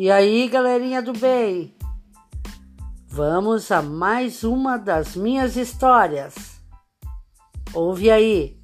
E aí, galerinha do bem? Vamos a mais uma das minhas histórias. Ouve aí.